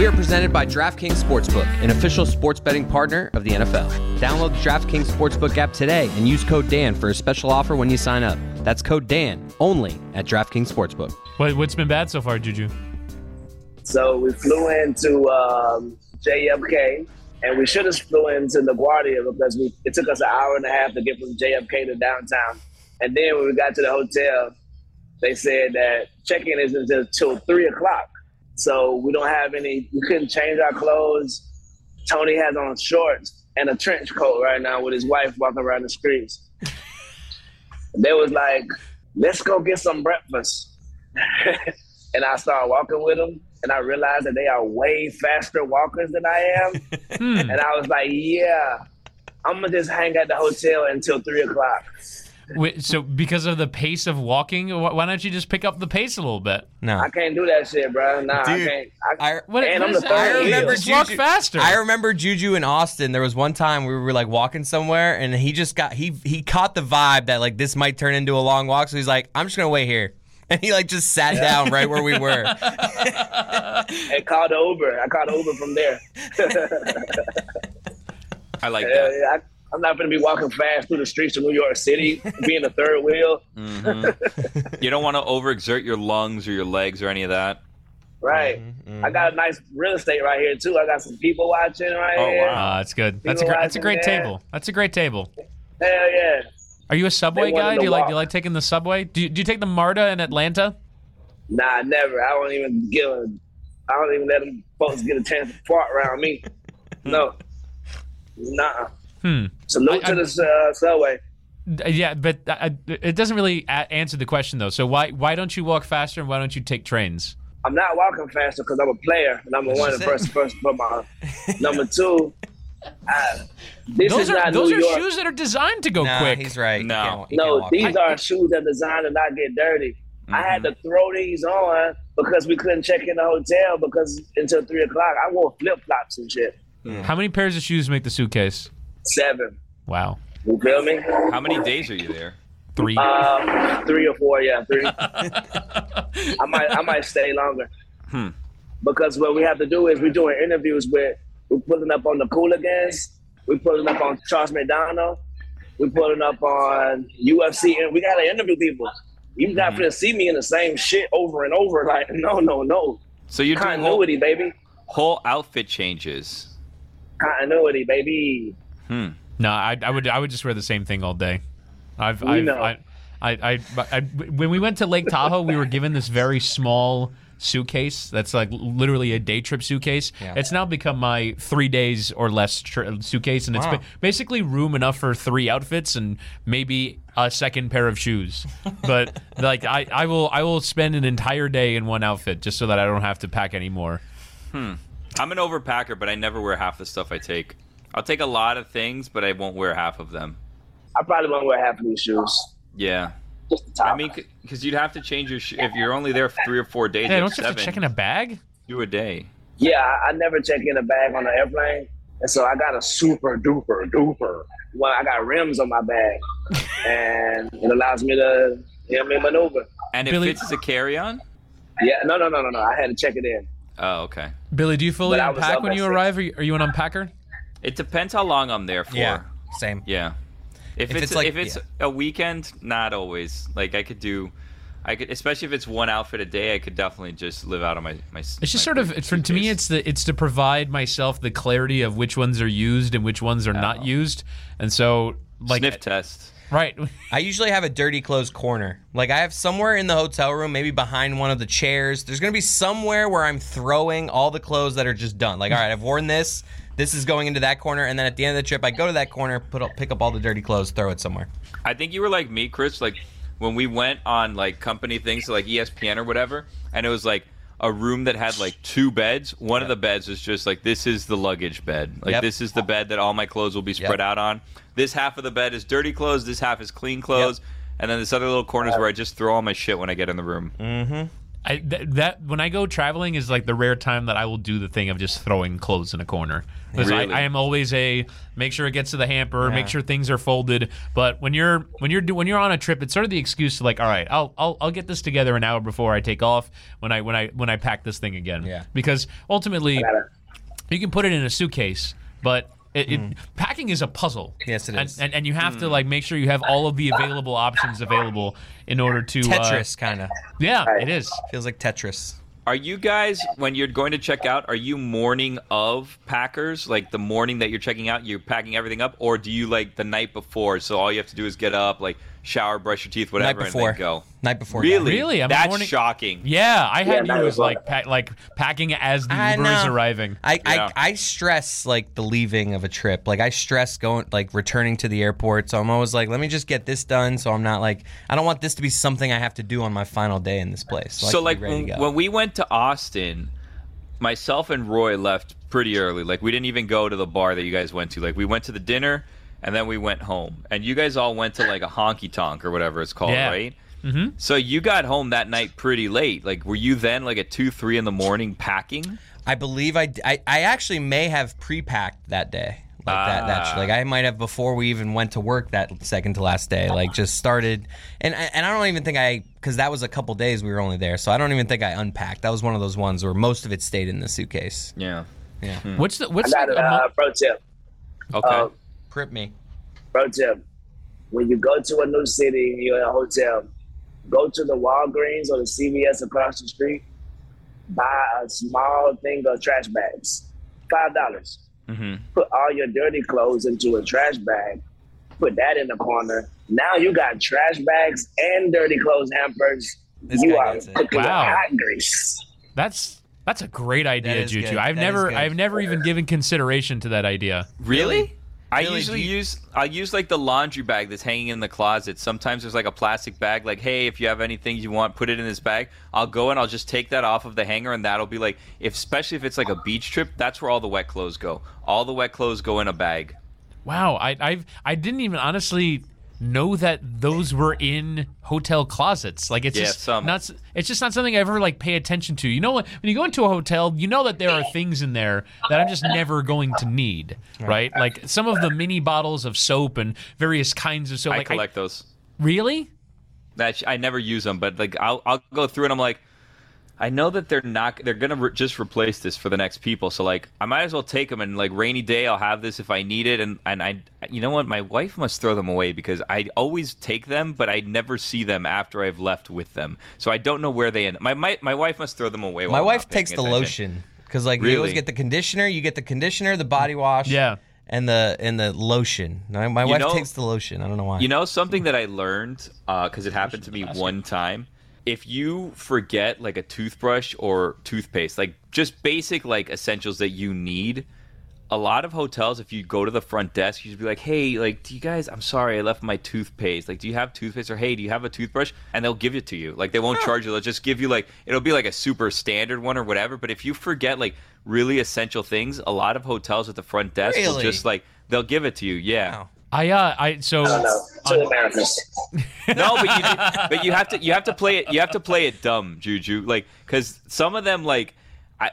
We are presented by DraftKings Sportsbook, an official sports betting partner of the NFL. Download the DraftKings Sportsbook app today and use code DAN for a special offer when you sign up. That's code DAN only at DraftKings Sportsbook. What, what's been bad so far, Juju? So we flew into um, JFK, and we should have flew into LaGuardia because we, it took us an hour and a half to get from JFK to downtown. And then when we got to the hotel, they said that check-in isn't until three o'clock. So we don't have any. We couldn't change our clothes. Tony has on shorts and a trench coat right now with his wife walking around the streets. they was like, "Let's go get some breakfast," and I started walking with them, and I realized that they are way faster walkers than I am, and I was like, "Yeah, I'm gonna just hang at the hotel until three o'clock." Wait, so because of the pace of walking, why don't you just pick up the pace a little bit? No. I can't do that shit, bro. Nah, Dude, I can't. I, I- What- and what I'm the third I remember Just walk Juju- faster. I remember Juju in Austin. There was one time we were like walking somewhere, and he just got he he caught the vibe that like this might turn into a long walk. So he's like, "I'm just gonna wait here," and he like just sat down right where we were. and called Uber. I called Uber from there. I like Yeah, that. Yeah, I, I'm not going to be walking fast through the streets of New York City, being the third wheel. You don't want to overexert your lungs or your legs or any of that. Right. Mm-hmm, I got a nice real estate right here too. I got some people watching right Oh, here. wow. Ah, that's good. That's a People great. That's a great watching, yeah. table. That's a great table. Hell yeah. Are you a subway guy? Do you like do you like taking the subway? Do you, do you take the MARTA in Atlanta? Nah, never. I don't even give a. I don't even let them folks get a chance to fart around me. No. Nah. Hmm. Salute I- to the uh, subway. D- Yeah, but uh, it doesn't really a- answer the question though. So why why don't you walk faster and why don't you take trains? I'm not walking faster because I'm a player. Number one, just first, first, for my number two. I, this those is are not those New are York. shoes that are designed to go nah, quick. he's right. No. can't- can't No, these I- are shoes that are designed to not get dirty. I had Mm-hmm. to throw these on because we couldn't check in the hotel because until three o'clock. I wore flip flops and shit. How many pairs of shoes make the suitcase? Seven. Wow, You feel me? How many days are you there? three. Um, three or four, yeah, three. I might, I might stay longer. Hmm. Because what we have to do is we're doing interviews with, we're pulling up on the Cooligans, we're pulling up on Charles McDonald, we're pulling up on UFC, and we gotta interview people. You not Mm-hmm. gonna see me in the same shit over and over. Like, no, no, no. So you're doing whole, Continuity, baby. whole outfit changes. Continuity, baby. Hmm. No, I, I would I would just wear the same thing all day. I've, We I've know. I, I, I, I when we went to Lake Tahoe, we were given this very small suitcase that's like literally a day trip suitcase. Yeah. It's now become my three days or less tr- suitcase, and it's Wow. ba- basically room enough for three outfits and maybe a second pair of shoes. But like I, I will I will spend an entire day in one outfit just so that I don't have to pack anymore. Hmm. I'm an overpacker, but I never wear half the stuff I take. I'll take a lot of things, but I won't wear half of them. I probably won't wear half of these shoes. Yeah. Just the top. I mean, because you'd have to change your sh- if you're only there for three or four days. Hey, don't you have to check in a bag? do a day. Yeah, I, I never check in a bag on an airplane, and so I got a super duper duper. Well, I got rims on my bag, and it allows me to hear me maneuver. And it Billy- fits as a carry-on. Yeah, no, no, no, no, no. I had to check it in. Oh, okay. Billy, do you fully But I unpack when you six. arrive? Are you, are you an unpacker? It depends how long I'm there for. Yeah, same. Yeah. If, If it's, it's like- if it's yeah. a weekend, not always. Like I could do, I could especially if it's one outfit a day. I could definitely just live out of my my. It's just sort of for, to me it's the it's to provide myself the clarity of which ones are used and which ones are not Oh. used. And so like sniff test. Right. I usually have a dirty clothes corner. Like I have somewhere in the hotel room, maybe behind one of the chairs. There's gonna be somewhere where I'm throwing all the clothes that are just done. Like, all right, I've worn this. This is going into that corner, and then at the end of the trip, I go to that corner, put up, pick up all the dirty clothes, throw it somewhere. I think you were like me, Chris. Like when we went on like company things, so like ESPN or whatever, and it was like a room that had like two beds. One of the beds was just like this is the luggage bed. Like Yep. this is the bed that all my clothes will be spread Yep. out on. This half of the bed is dirty clothes. This half is clean clothes. And then this other little corner is where I just throw all my shit when I get in the room. Mm-hmm. I, th- that when I go traveling is like the rare time that I will do the thing of just throwing clothes in a corner. Because Really? I, I am always a make sure it gets to the hamper, make sure things are folded. But when you're when you're do, when you're on a trip, it's sort of the excuse to like, all right, I'll I'll, I'll get this together an hour before I take off when I when I when I pack this thing again. Yeah. Because ultimately, you can put it in a suitcase, but it, it, packing is a puzzle. Mm. Yes, it is, and. And, and you have to like make sure you have all of the available options available in order to uh, Tetris, kind of yeah, it is. feels like Tetris. Are you guys, when you're going to check out, are you morning of packers? Like the morning that you're checking out, you're packing everything up? Or do you like the night before? So all you have to do is get up, like shower, brush your teeth, whatever, Night before. and then go. Night before. Really? Really? I'm a That's morning- shocking. Yeah, I had that you was as like pa- like packing as the I Uber is arriving. I, Yeah. I I stress like the leaving of a trip. Like I stress going like returning to the airport. So I'm always like, let me just get this done. So I'm not like I don't want this to be something I have to do on my final day in this place. So to be like when, when we went to Austin, myself and Roy left pretty early. Like we didn't even go to the bar that you guys went to. Like we went to the dinner and then we went home. And you guys all went to like a honky tonk or whatever it's called, Yeah. right? Mm-hmm. So you got home that night pretty late. Like were you then like at two, three in the morning packing? I believe I, I I actually may have pre-packed that day. Like that, that Ah. like I might have before we even went to work that second to last day. Like just started, and and I don't even think I because that was a couple days we were only there, so I don't even think I unpacked. That was one of those ones where most of it stayed in the suitcase. Yeah. Yeah. What's the I what's got the, a uh, pro tip. Okay. Uh, Prip me. Pro tip: When you go to a new city, and you're in a hotel. Go to the Walgreens or the CVS across the street. Buy a small thing of trash bags, five dollars. hmm Put all your dirty clothes into a trash bag. Put that in the corner. Now you got trash bags and dirty clothes hampers. This you are cooking Wow. hot grease. that's that's a great idea, Juju. good. I've That is never. I've never even given consideration to that idea. Really? I usually you- use I use like the laundry bag that's hanging in the closet. Sometimes there's like a plastic bag, like, hey, if you have anything you want, put it in this bag. I'll go and I'll just take that off of the hanger, and that'll be like, if especially if it's like a beach trip, that's where all the wet clothes go. All the wet clothes go in a bag. Wow, I I've I didn't even honestly know that those were in hotel closets. Like it's Yeah, just some. not it's just not something I ever like pay attention to. You know what? When you go into a hotel, you know that there are things in there that I'm just never going to need, right? Like some of the mini bottles of soap and various kinds of soap. I like collect those. really? That I never use them, but like I'll I'll go through and I'm like, I know that they're not they're gonna re- just replace this for the next people. So like I might as well take them and like rainy day I'll have this if I need it. And and I you know what my wife must throw them away because I always take them, but I never see them after I've left with them. So I don't know where they end. My my, my wife must throw them away. while My I'm wife not takes the attention. lotion because like you always get the conditioner, you get the conditioner, the body wash, Yeah. and the and the lotion. My, my wife know- takes the lotion. I don't know why. You know something that I learned uh, because it happened to me one time. If you forget like a toothbrush or toothpaste, like just basic like essentials that you need, a lot of hotels, if you go to the front desk, you just be like, "Hey, like, do you guys? I'm sorry, I left my toothpaste. Like, do you have toothpaste? Or hey, do you have a toothbrush?" And they'll give it to you. Like, they won't charge you. They'll just give you like it'll be like a super standard one or whatever. But if you forget like really essential things, a lot of hotels at the front desk will Really? just like they'll give it to you. Yeah. Wow. I uh I so I don't know. To No, but you but you have to you have to play it you have to play it dumb, Juju. Like because some of them like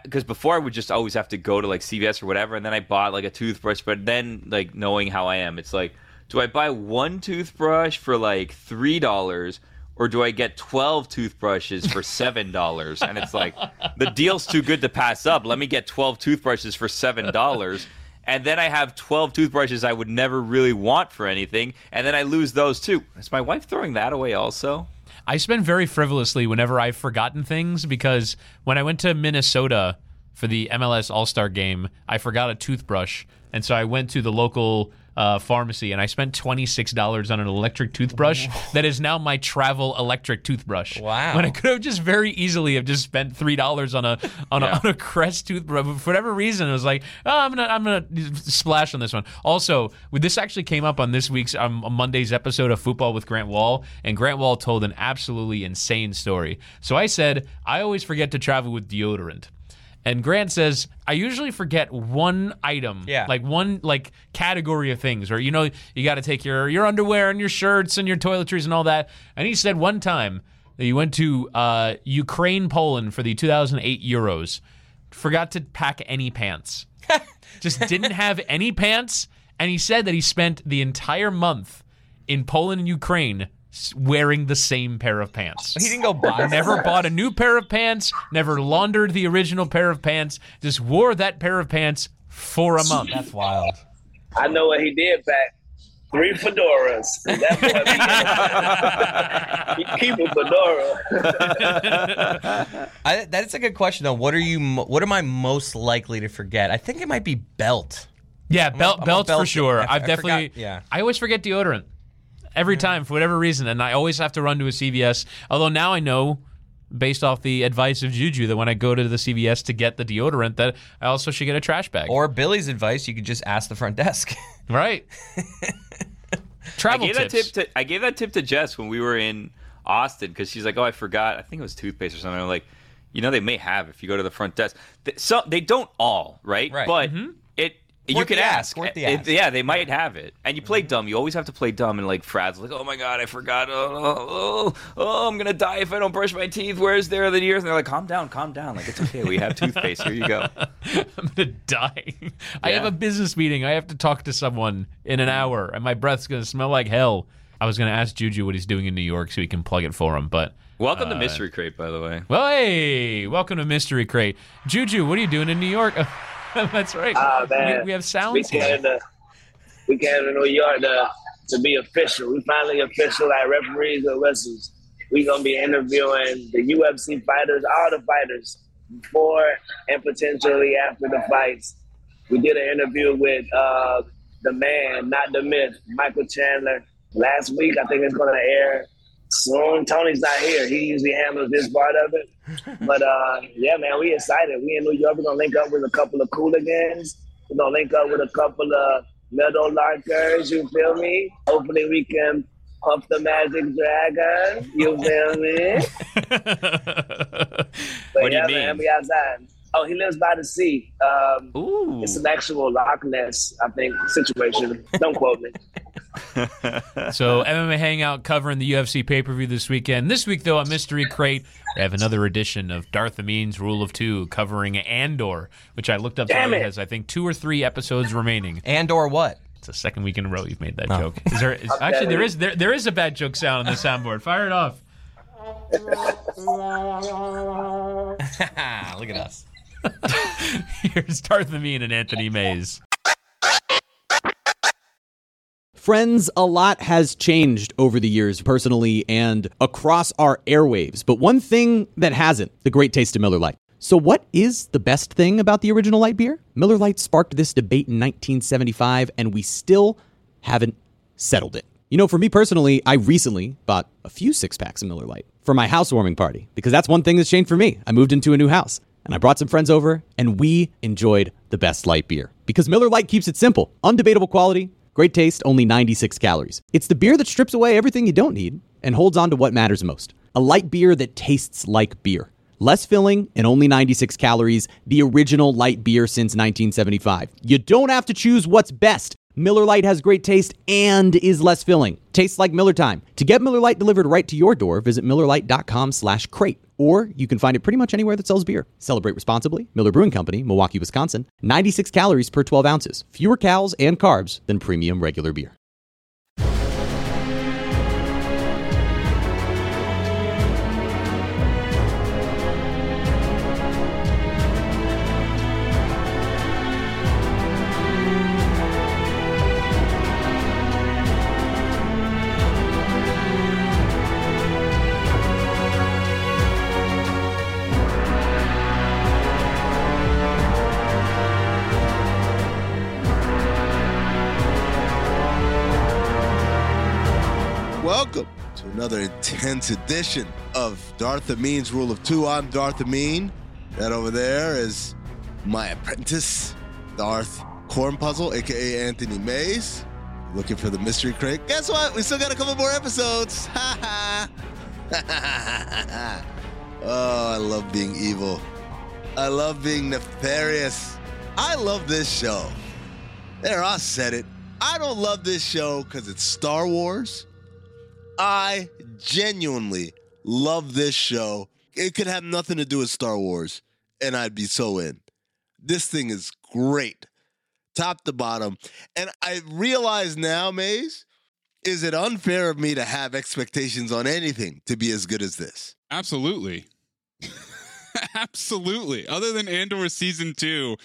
because before I would just always have to go to like CVS or whatever, and then I bought like a toothbrush. But then like knowing how I am, it's like, do I buy one toothbrush for like three dollars? Or do I get twelve toothbrushes for seven dollars? And it's like the deal's too good to pass up. Let me get twelve toothbrushes for seven dollars and then I have 12 toothbrushes I would never really want for anything, and then I lose those too. Is my wife throwing that away also? I spend very frivolously whenever I've forgotten things because when I went to Minnesota for the MLS All Star game, I forgot a toothbrush. And so I went to the local uh, pharmacy, and I spent twenty six dollars on an electric toothbrush that is now my travel electric toothbrush. Wow. When I could have just very easily have just spent three dollars on a on, Yeah. a on a Crest toothbrush. But for whatever reason, it was like, oh, I'm gonna I'm gonna splash on this one. Also, this actually came up on this week's um, Monday's episode of Football with Grant Wahl, and Grant Wahl told an absolutely insane story. So I said I always forget to travel with deodorant. And Grant says, I usually forget one item, Yeah. like one like category of things, or you know, you got to take your your underwear and your shirts and your toiletries and all that. And he said one time that he went to uh, Ukraine, Poland for the 2008 Euros, forgot to pack any pants, just didn't have any pants, and he said that he spent the entire month in Poland and Ukraine wearing the same pair of pants. He didn't go buy. Never bought a new pair of pants, never laundered the original pair of pants, just wore that pair of pants for a month. That's wild. I know what he did back. Three fedoras. That boy, he keep a fedora. I, that's a good question though. What are you? What am I most likely to forget? I think it might be belt. Yeah, belt I'm a for sure. I- I've I definitely. forgot- yeah. I always forget deodorant every time for whatever reason, and I always have to run to a CVS. Although now I know, based off the advice of Juju, that when I go to the CVS to get the deodorant, that I also should get a trash bag. Or Billy's advice, you could just ask the front desk. right. I Travel gave that tips. tip to I gave that tip to Jess when we were in Austin because she's like, "Oh, I forgot. I think it was toothpaste or something." I'm like, you know, they may have if you go to the front desk. They, so they don't all, right? Right. But Mm-hmm. You can ask, ask. the It- ask. yeah, they might have it, and you play dumb. You always have to play dumb and like frazzle. Like, oh my god, I forgot. Oh, oh, oh, oh, I'm gonna die if I don't brush my teeth. Where's there the years? And they're like, calm down, calm down. Like it's okay. We have toothpaste. Here you go. I'm gonna die. I have a business meeting. I have to talk to someone in an hour, and my breath's gonna smell like hell. I was gonna ask Juju what he's doing in New York so he can plug it for him, but Welcome to Uh, Mystery Crate, by the way. well, hey, welcome to Mystery Crate, Juju. What are you doing in New York? That's right. Ah, man. We, we have We sounds came to we came to New York to, to be official. We finally official like referees and whistles. We gonna be interviewing the UFC fighters, all the fighters, before and potentially after the fights. We did an interview with uh, the man, not the myth, Michael Chandler. Last week, I think it's gonna air soon. Tony's not here. He usually handles this part of it. But uh, yeah, man, we excited. We in New York. We're gonna link up with a couple of cooligans. We're gonna link up with a couple of meadow larkers. You feel me? Hopefully, we can puff the magic dragon. You feel me? But What do you yeah, man, mean? we outside. Oh, he lives by the sea. Um, Ooh. it's an actual Loch Ness, I think, situation. Don't quote me. So MMA Hangout covering the UFC pay per view this weekend. This week, though, on Mystery Crate, we have another edition of Darth Amin's Rule of Two covering Andor, which I looked up. Damn it. has I think two or three episodes remaining. Andor what? It's the second week in a row you've made that Oh. joke. Is there? Is, actually, there is there, there is a bad joke sound on the soundboard. Fire it off. Look at us. Here's Darth Amin and Anthony Mays. Friends, a lot has changed over the years, personally and across our airwaves. But one thing that hasn't the great taste of Miller Lite. So, what is the best thing about the original light beer? Miller Lite sparked this debate in 1975, and we still haven't settled it. You know, for me personally, I recently bought a few six packs of Miller Lite for my housewarming party because that's one thing that's changed for me. I moved into a new house and I brought some friends over and we enjoyed the best light beer because Miller Lite keeps it simple, undebatable quality, great taste, only 96 calories. It's the beer that strips away everything you don't need and holds on to what matters most. A light beer that tastes like beer. Less filling and only 96 calories, the original light beer since 1975. You don't have to choose what's best. Miller Lite has great taste and is less filling. Tastes like Miller time. To get Miller Lite delivered right to your door, visit MillerLite.com slash crate. Or you can find it pretty much anywhere that sells beer. Celebrate responsibly. Miller Brewing Company, Milwaukee, Wisconsin. 96 calories per 12 ounces. Fewer calories and carbs than premium regular beer. Another intense edition of Darth Amin's Rule of Two. I'm Darth Amin. That over there is my apprentice, Darth Corn Puzzle, aka Anthony Mays. Looking for the mystery crate. Guess what? We still got a couple more episodes. Ha ha. oh, I love being evil. I love being nefarious. I love this show. There, I said it. I don't love this show because it's Star Wars. I genuinely love this show. It could have nothing to do with Star Wars, and I'd be so in. This thing is great, top to bottom. And I realize now, Mays, is it unfair of me to have expectations on anything to be as good as this? Absolutely. Absolutely. Other than Andor season two,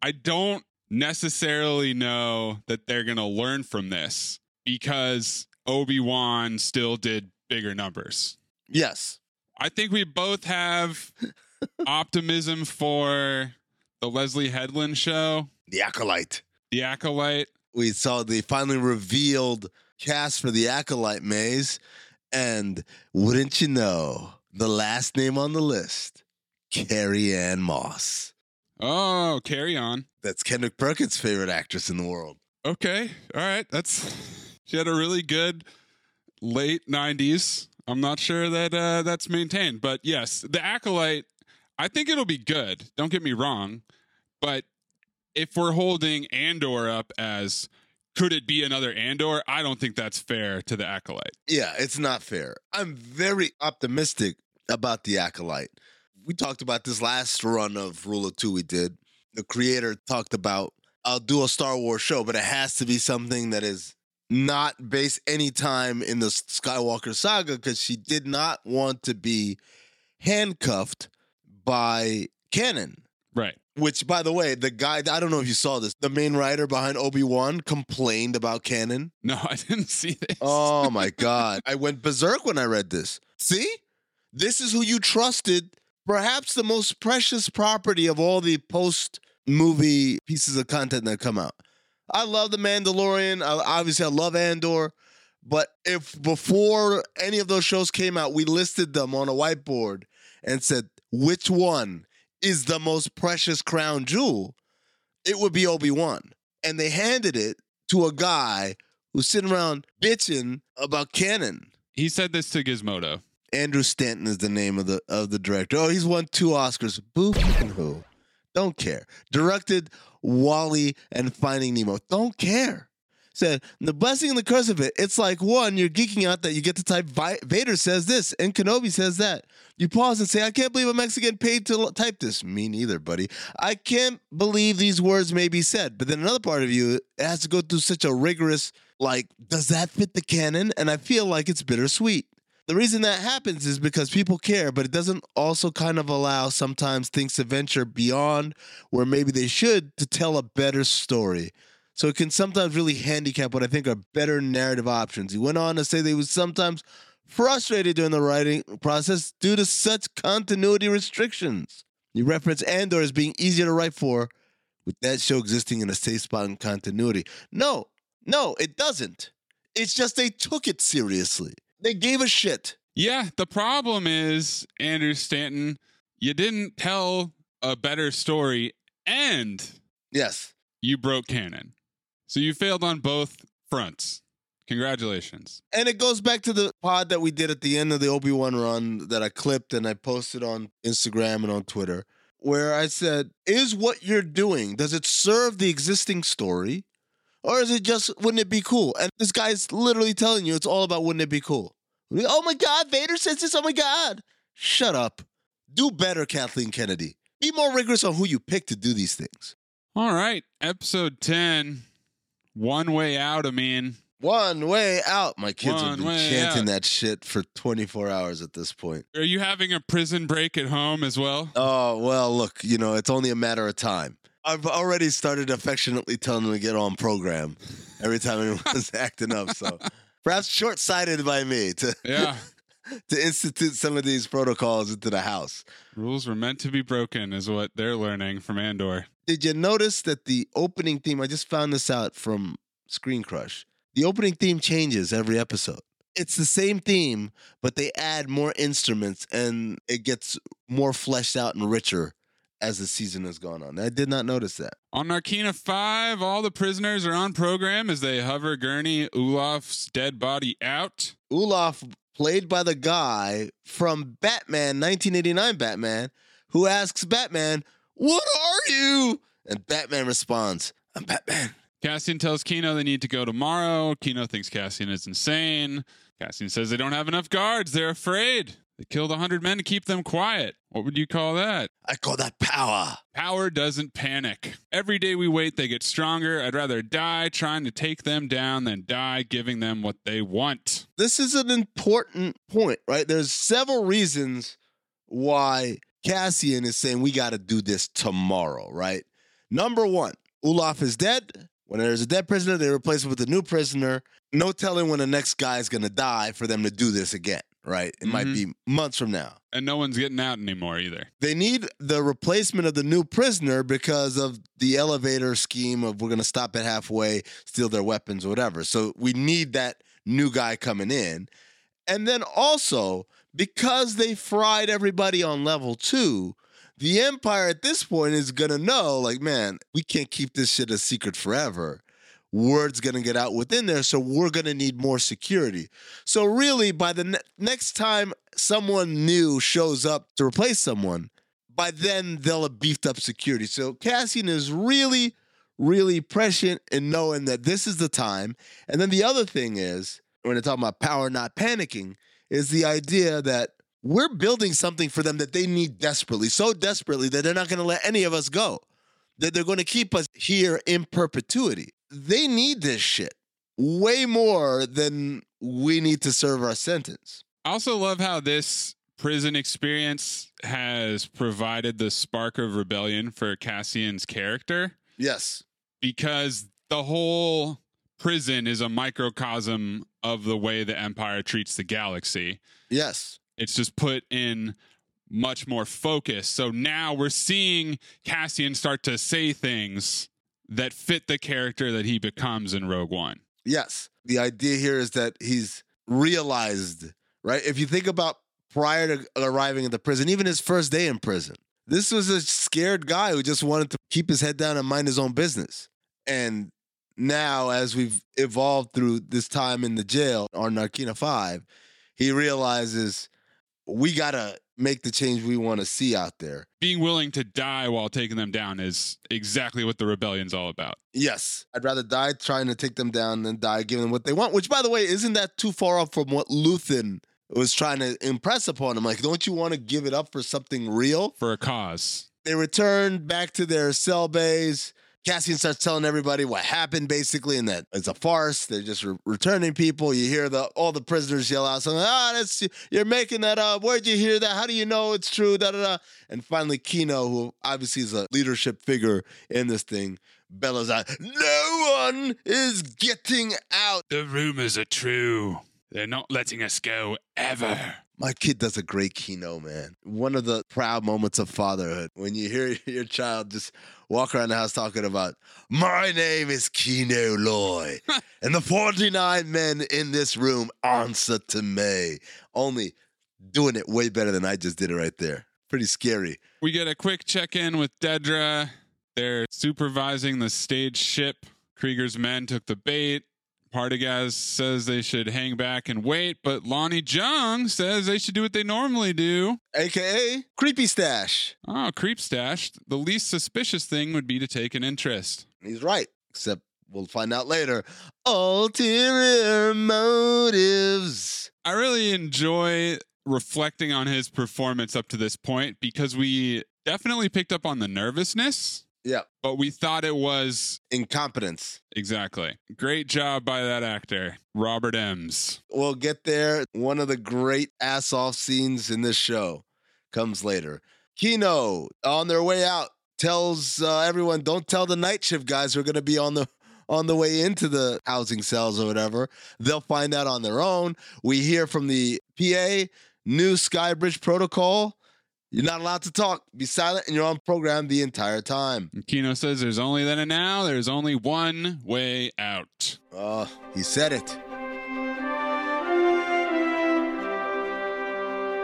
I don't necessarily know that they're going to learn from this because Obi Wan still did bigger numbers. Yes. I think we both have optimism for the Leslye Headland show, The Acolyte. The Acolyte. We saw the finally revealed cast for The Acolyte Mays. And wouldn't you know, the last name on the list, Carrie-Anne Moss. Oh, carry on. That's Kendrick Perkins' favorite actress in the world. Okay. All right. That's she had a really good late 90s. I'm not sure that uh, that's maintained, but yes, the acolyte. I think it'll be good. Don't get me wrong, but if we're holding Andor up as could it be another Andor? I don't think that's fair to the acolyte. Yeah, it's not fair. I'm very optimistic about the acolyte. We talked about this last run of Rule of Two we did. The creator talked about I'll do a Star Wars show, but it has to be something that is not based any time in the Skywalker saga because she did not want to be handcuffed by canon. Right. Which, by the way, the guy, I don't know if you saw this, the main writer behind Obi Wan complained about canon. No, I didn't see this. Oh my God. I went berserk when I read this. See? This is who you trusted, perhaps the most precious property of all the post movie pieces of content that come out. I love The Mandalorian. I, obviously, I love Andor. But if before any of those shows came out, we listed them on a whiteboard and said, which one is the most precious crown jewel? It would be Obi Wan. And they handed it to a guy who's sitting around bitching about canon. He said this to Gizmodo. Andrew Stanton is the name of the of the director. Oh, he's won two Oscars. Boo fucking who? Don't care. Directed WALL-E and Finding Nemo. Don't care. Said the blessing and the curse of it. It's like one, you're geeking out that you get to type Vader says this and Kenobi says that. You pause and say, I can't believe I'm actually paid to type this. Me neither, buddy. I can't believe these words may be said. But then another part of you it has to go through such a rigorous, like, does that fit the canon? And I feel like it's bittersweet. The reason that happens is because people care, but it doesn't also kind of allow sometimes things to venture beyond where maybe they should to tell a better story. So it can sometimes really handicap what I think are better narrative options. He went on to say he was sometimes frustrated during the writing process due to such continuity restrictions. He referenced Andor as being easier to write for with that show existing in a safe spot in continuity. No, no, it doesn't. It's just they took it seriously. They gave a shit. Yeah, the problem is, Andrew Stanton, you didn't tell a better story and Yes. you broke canon. So you failed on both fronts. Congratulations. And it goes back to the pod that we did at the end of the Obi Wan run that I clipped and I posted on Instagram and on Twitter, where I said, Is what you're doing, does it serve the existing story? Or is it just, wouldn't it be cool? And this guy's literally telling you it's all about wouldn't it be cool? Oh my God, Vader says this. Oh my God. Shut up. Do better, Kathleen Kennedy. Be more rigorous on who you pick to do these things. All right, episode 10. One way out, I mean. One way out. My kids have been chanting out. that shit for 24 hours at this point. Are you having a prison break at home as well? Oh, well, look, you know, it's only a matter of time. I've already started affectionately telling them to get on program every time anyone's acting up. So perhaps short sighted by me to, Yeah. to institute some of these protocols into the house. Rules were meant to be broken, is what they're learning from Andor. Did you notice that the opening theme, I just found this out from Screen Crush, the opening theme changes every episode. it's the same theme, but they add more instruments and it gets more fleshed out and richer as the season has gone on. I did not notice that. On Narkina 5, all the prisoners are on program as they hover Gurney Ulaf's dead body out. Olaf, played by the guy from Batman, 1989 Batman, who asks Batman, What are you? And Batman responds, I'm Batman. Cassian tells Kino they need to go tomorrow. Kino thinks Cassian is insane. Cassian says they don't have enough guards. They're afraid. They killed 100 men to keep them quiet. What would you call that? I call that power. Power doesn't panic. Every day we wait, they get stronger. I'd rather die trying to take them down than die giving them what they want. This is an important point, right? There's several reasons why Cassian is saying we got to do this tomorrow, right? Number one, Ulaf is dead. When there's a dead prisoner, they replace it with a new prisoner. No telling when the next guy is going to die for them to do this again, right? It might mm-hmm. be months from now. And no one's getting out anymore either. They need the replacement of the new prisoner because of the elevator scheme of we're going to stop at halfway, steal their weapons, whatever. So we need that new guy coming in. And then also, because they fried everybody on level two, the Empire at this point is going to know, like, man, we can't keep this shit a secret forever. Word's going to get out within there, so we're going to need more security. So, really, by the ne- next time someone new shows up to replace someone, by then they'll have beefed up security. So, Cassian is really, really prescient in knowing that this is the time. And then the other thing is, when I talk about power not panicking, is the idea that we're building something for them that they need desperately, so desperately that they're not going to let any of us go. That they're going to keep us here in perpetuity. They need this shit way more than we need to serve our sentence. I also love how this prison experience has provided the spark of rebellion for Cassian's character. Yes. Because the whole prison is a microcosm of the way the Empire treats the galaxy. Yes. It's just put in much more focus. So now we're seeing Cassian start to say things that fit the character that he becomes in Rogue One. Yes. The idea here is that he's realized, right? If you think about prior to arriving at the prison, even his first day in prison, this was a scared guy who just wanted to keep his head down and mind his own business. And now, as we've evolved through this time in the jail on Narkina 5, he realizes we got to make the change we want to see out there. Being willing to die while taking them down is exactly what the rebellion's all about. Yes. I'd rather die trying to take them down than die giving them what they want, which, by the way, isn't that too far off from what Luthen was trying to impress upon him? Like, don't you want to give it up for something real? For a cause. They return back to their cell bays. Cassian starts telling everybody what happened, basically, and that it's a farce. They're just re- returning people. You hear the all the prisoners yell out something. Ah, that's you're making that up. Where'd you hear that? How do you know it's true? Da da da. And finally, Kino, who obviously is a leadership figure in this thing, bellows out, "No one is getting out." The rumors are true. They're not letting us go ever. My kid does a great Kino, man. One of the proud moments of fatherhood when you hear your child just walk around the house talking about, My name is Kino Loy, and the 49 men in this room answer to me. Only doing it way better than I just did it right there. Pretty scary. We get a quick check in with Dedra. They're supervising the stage ship. Kreegyr's men took the bait. Partagaz says they should hang back and wait, but Lonni Jung says they should do what they normally do. AKA Creepy Stash. Oh, creep stash. The least suspicious thing would be to take an interest. He's right, except we'll find out later. Ulterior motives. I really enjoy reflecting on his performance up to this point because we definitely picked up on the nervousness. Yeah. But we thought it was incompetence. Exactly. Great job by that actor, Robert Emms. We'll get there. One of the great ass off scenes in this show comes later. Kino, on their way out, tells uh, everyone, "Don't tell the night shift guys who are going to be on the on the way into the housing cells or whatever. They'll find out on their own." We hear from the PA, new Skybridge protocol. You're not allowed to talk. Be silent, and you're on program the entire time. Kino says there's only then and now. There's only one way out. Uh, he said it.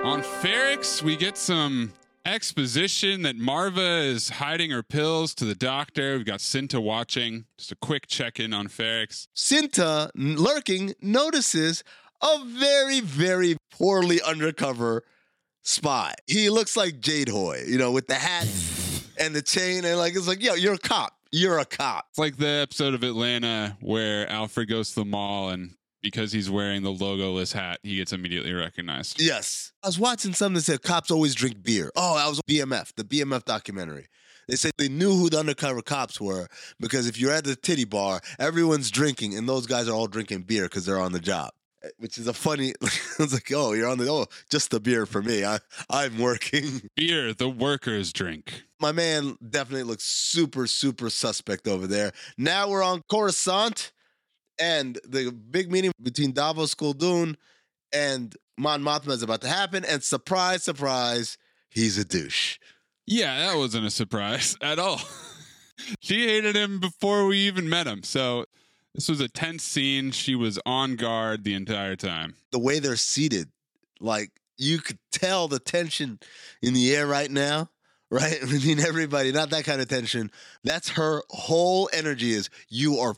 On Ferrix, we get some exposition that Marva is hiding her pills to the doctor. We've got Cinta watching. Just a quick check in on Ferrix. Cinta, lurking, notices a very, very poorly undercover spy. He looks like Jade Hoy, you know, with the hat and the chain, and like it's like, yo, you're a cop. You're a cop. It's like the episode of Atlanta where Alfred goes to the mall and because he's wearing the logoless hat, he gets immediately recognized. Yes. I was watching something that said cops always drink beer. Oh, I was BMF, the BMF documentary. They said they knew who the undercover cops were because if you're at the titty bar, everyone's drinking, and those guys are all drinking beer because they're on the job. Eh, Which is a funny. it's like, oh, you're on the. Oh, just the beer for me. I I'm working. Beer, the workers drink. My man definitely looks super super suspect over there. Now we're on Coruscant, and the big meeting between Davos Sculdun and Mon Mothma is about to happen. And surprise, surprise, he's a douche. Yeah, that wasn't a surprise at all. she hated him before we even met him. So this was a tense scene. She was on guard the entire time. The way they're seated, like you could tell the tension in the air right now. Right between everybody, not that kind of tension. That's her whole energy. Is you are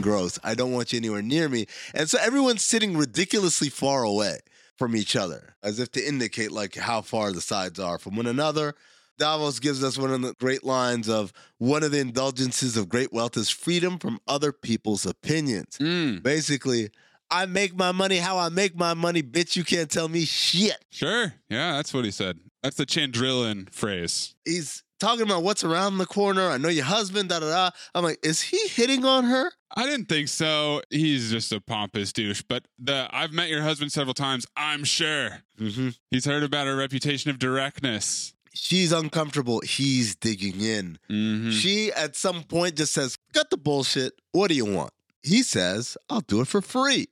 gross. I don't want you anywhere near me. And so everyone's sitting ridiculously far away from each other, as if to indicate like how far the sides are from one another. Davos gives us one of the great lines of one of the indulgences of great wealth is freedom from other people's opinions. Mm, Basically, I make my money how I make my money, bitch. You can't tell me shit. sure. Yeah, that's what he said. That's the Chandrillan phrase. He's talking about what's around the corner. I know your husband, da da da. I'm like, is he hitting on her? I didn't think so. He's just a pompous douche. But the I've met your husband several times. I'm sure. Mm-hmm. He's heard about her reputation of directness. She's uncomfortable. He's digging in. Mhm. She, at some point, just says, Cut the bullshit. What do you want? He says, I'll do it for free.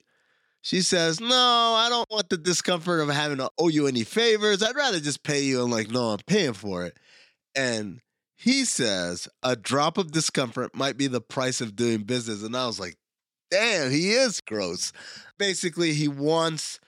She says, No, I don't want the discomfort of having to owe you any favors. I'd rather just pay you. I'm like, No, I'm paying for it. And he says, A drop of discomfort might be the price of doing business. And I was like, Damn, he is gross. Basically, he wants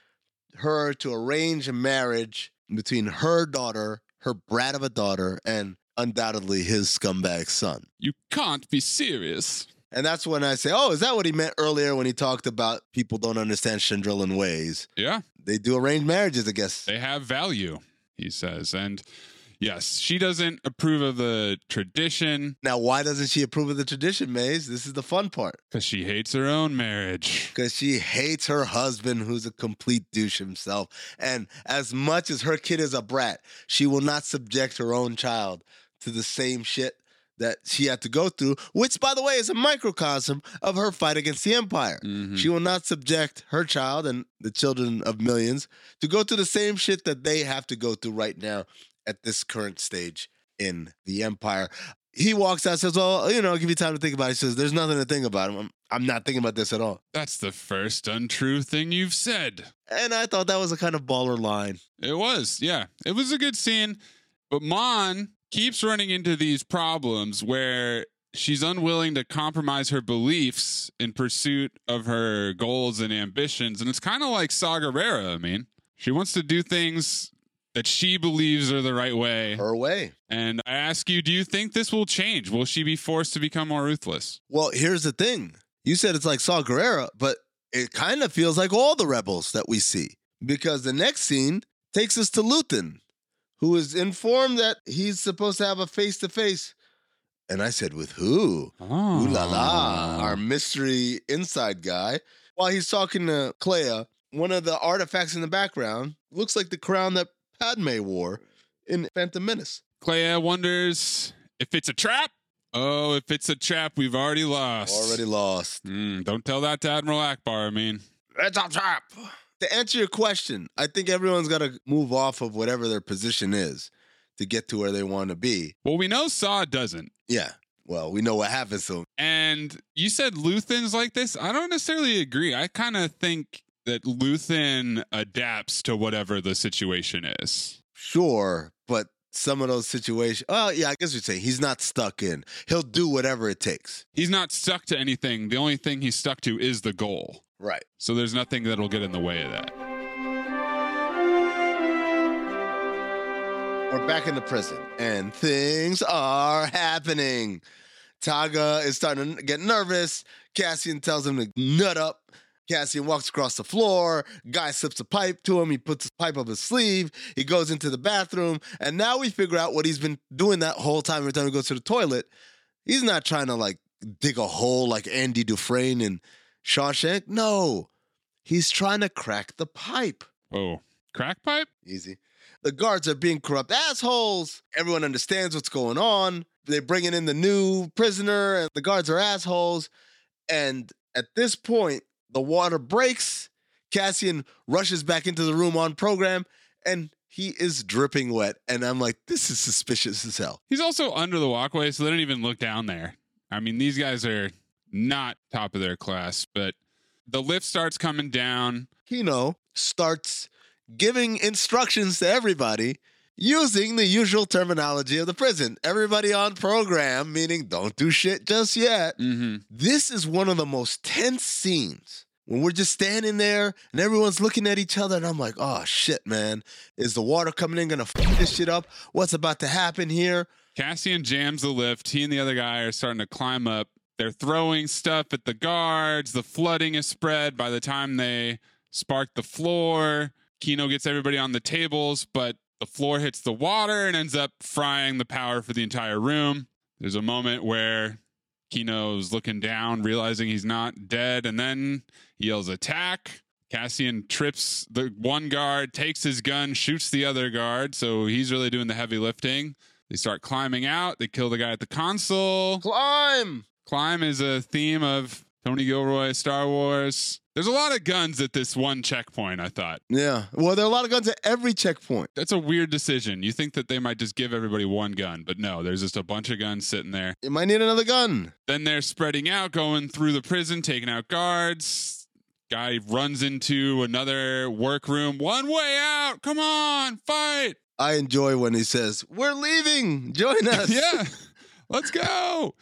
her to arrange a marriage between her daughter, her brat of a daughter, and undoubtedly his scumbag son. You can't be serious. And that's when I say, oh, is that what he meant earlier when he talked about people don't understand Chandrillan ways? Yeah, They do arranged marriages, I guess. they have value, he says. And yes, she doesn't approve of the tradition Now, why doesn't she approve of the tradition, Mays? This is the fun part. because she hates her own marriage. Because she hates her husband, who's a complete douche himself. And as much as her kid is a brat, she will not subject her own child to the same shit that she had to go through, which, by the way, is a microcosm of her fight against the empire. Mhm. She will not subject her child and the children of millions to go through the same shit that they have to go through right now at this current stage in the empire. He walks out, says, Well, you know, I'll give you time to think about it. He says, There's nothing to think about. I'm, I'm not thinking about this at all. That's the first untrue thing you've said. And I thought that was a kind of baller line. It was, yeah. It was a good scene. But Mon keeps running into these problems where she's unwilling to compromise her beliefs in pursuit of her goals and ambitions. And it's kind of like Saw Gerrera. I mean, she wants to do things that she believes are the right way. Her way. And I ask you, do you think this will change? Will she be forced to become more ruthless? Well, here's the thing. You said it's like Saw Gerrera, but it kind of feels like all the rebels that we see. Because the next scene takes us to Luthen, who is informed that he's supposed to have a face to face. And I said, with who? Oh. Ooh la la, ah. our mystery inside guy. While he's talking to Kleya, one of the artifacts in the background looks like the crown that Padme wore in Phantom Menace. Kleya wonders if it's a trap. Oh, if it's a trap, we've already lost. Already lost. Mm, don't tell that to Admiral Ackbar. I mean, It's a trap. To answer your question, I think everyone's got to move off of whatever their position is to get to where they want to be. well, we know Saw doesn't. Yeah. Well, we know what happens to him. And you said Luthen's like this. I don't necessarily agree. I kind of think that Luthen adapts to whatever the situation is. Sure, but some of those situations. Oh, yeah, I guess you'd say he's not stuck in. He'll do whatever it takes. He's not stuck to anything. The only thing he's stuck to is the goal. Right. So there's nothing that'll get in the way of that. We're back in the prison, and things are happening. Taga is starting to get nervous. Cassian tells him to nut up. Cassian walks across the floor. Guy slips a pipe to him. He puts his pipe up his sleeve. He goes into the bathroom. And now we figure out what he's been doing that whole time every time he goes to the toilet. He's not trying to like dig a hole like Andy Dufresne in Shawshank. No, he's trying to crack the pipe. Oh, crack pipe? Easy. The guards are being corrupt assholes. Everyone understands what's going on. They're bringing in the new prisoner, and the guards are assholes. And at this point, the water breaks. Cassian rushes back into the room on program, and he is dripping wet. And I'm like, this is suspicious as hell. He's also under the walkway, so they don't even look down there. I mean, these guys are not top of their class, but the lift starts coming down. Kino starts giving instructions to everybody using the usual terminology of the prison. Everybody on program, meaning don't do shit just yet. Mm-hmm. This is one of the most tense scenes when we're just standing there and everyone's looking at each other, and I'm like, oh shit, man. Is the water coming in gonna fuck this shit up? What's about to happen here? Cassian jams the lift. He and the other guy are starting to climb up. They're throwing stuff at the guards. The flooding is spread by the time they spark the floor. Kino gets everybody on the tables, but the floor hits the water and ends up frying the power for the entire room. There's a moment where Kino's looking down, realizing he's not dead, and then he yells attack. Cassian trips the one guard, takes his gun, shoots the other guard, so he's really doing the heavy lifting. They start climbing out. They kill the guy at the console. Climb! Climb is a theme of Tony Gilroy, Star Wars. There's a lot of guns at this one checkpoint, I thought. Yeah. Well, there are a lot of guns at every checkpoint. That's a weird decision. You think that they might just give everybody one gun, but no, there's just a bunch of guns sitting there. You might need another gun. Then they're spreading out, going through the prison, taking out guards. Guy runs into another workroom. One way out. Come on, fight. I enjoy when he says, We're leaving. Join us. yeah, let's go.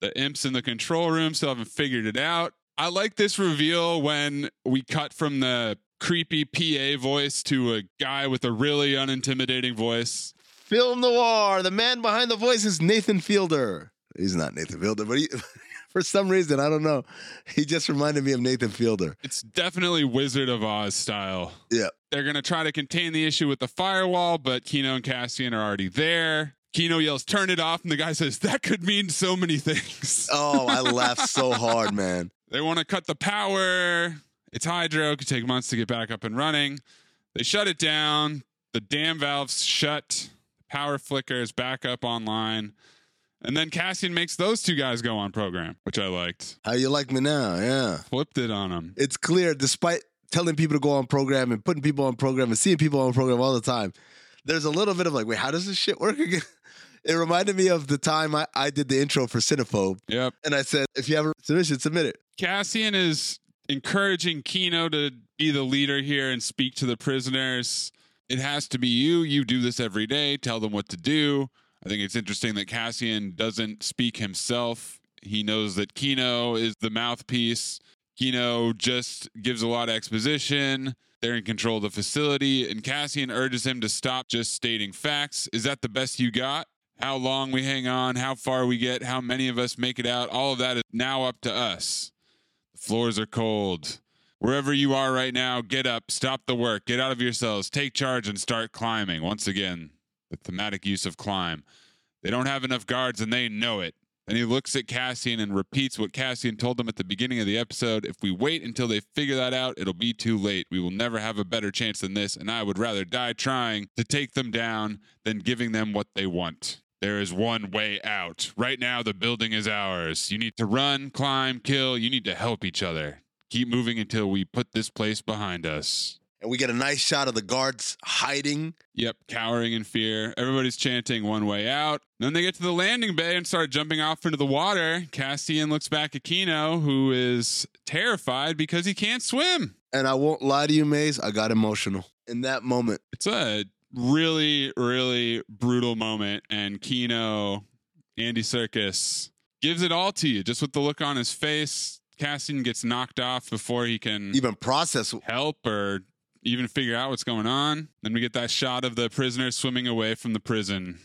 The imps in the control room still haven't figured it out. I like this reveal when we cut from the creepy PA voice to a guy with a really unintimidating voice. Film noir. The man behind the voice is Nathan Fielder. He's not Nathan Fielder, but he, for some reason, I don't know. He just reminded me of Nathan Fielder. It's definitely Wizard of Oz style. Yeah. They're going to try to contain the issue with the firewall, but Kino and Cassian are already there. Kino yells, turn it off. And the guy says, that could mean so many things. Oh, I laughed so hard, man. They want to cut the power. It's hydro. It could take months to get back up and running. They shut it down. The dam valves shut. Power flickers back up online. And then Cassian makes those two guys go on program, which I liked. How you like me now? Yeah. Flipped it on them. It's clear, despite telling people to go on program and putting people on program and seeing people on program all the time, there's a little bit of like, wait, how does this shit work again? It reminded me of the time I, I did the intro for Cinephobe. Yep. And I said, if you have a submission, submit it. Cassian is encouraging Kino to be the leader here and speak to the prisoners. It has to be you. You do this every day. Tell them what to do. I think it's interesting that Cassian doesn't speak himself. He knows that Kino is the mouthpiece. Kino just gives a lot of exposition. They're in control of the facility, and Cassian urges him to stop just stating facts. Is that the best you got? How long we hang on, how far we get, how many of us make it out, all of that is now up to us. The floors are cold. Wherever you are right now, get up, stop the work, get out of your cells, take charge, and start climbing. Once again, the thematic use of climb. They don't have enough guards and they know it. And he looks at Cassian and repeats what Cassian told them at the beginning of the episode. If we wait until they figure that out, it'll be too late. We will never have a better chance than this, and I would rather die trying to take them down than giving them what they want. There is one way out. Right now, the building is ours. You need to run, climb, kill. You need to help each other. Keep moving until we put this place behind us. And we get a nice shot of the guards hiding. Yep, cowering in fear. Everybody's chanting one way out. Then they get to the landing bay and start jumping off into the water. Cassian looks back at Kino, who is terrified because he can't swim. And I won't lie to you, Mays, I got emotional in that moment. It's a really, really brutal moment. And Kino, Andy Serkis, gives it all to you just with the look on his face. Cassian gets knocked off before he can even process help or even figure out what's going on. Then we get that shot of the prisoner swimming away from the prison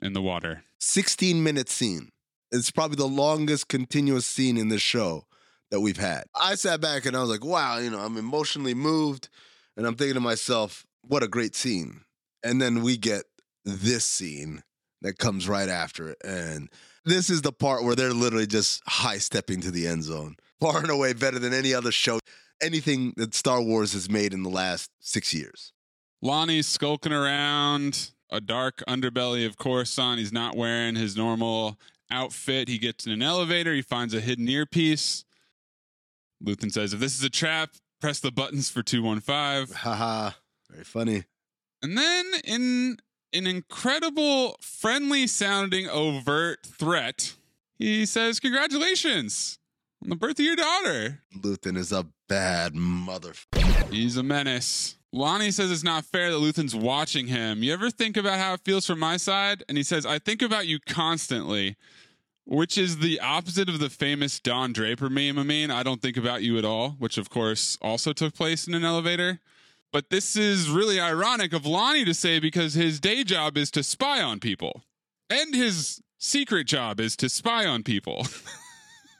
in the water. 16 minute scene. It's probably the longest continuous scene in this show that we've had. I sat back and I was like, wow, you know, I'm emotionally moved. And I'm thinking to myself, what a great scene. And then we get this scene that comes right after it. And this is the part where they're literally just high stepping to the end zone. Far and away better than any other show, anything that Star Wars has made in the last six years. Lonni's skulking around, a dark underbelly of Coruscant. He's not wearing his normal outfit. He gets in an elevator. He finds a hidden earpiece. Luthen says, If this is a trap, press the buttons for 215. Haha, very funny. And then in an incredible, friendly sounding, overt threat, he says, Congratulations on the birth of your daughter. Luthen is a bad mother. He's a menace. Lonni says it's not fair that Luthen's watching him. You ever think about how it feels from my side? And he says, I think about you constantly, which is the opposite of the famous Don Draper meme. I mean, I don't think about you at all, which of course also took place in an elevator. But this is really ironic of Lonni to say because his day job is to spy on people, and his secret job is to spy on people.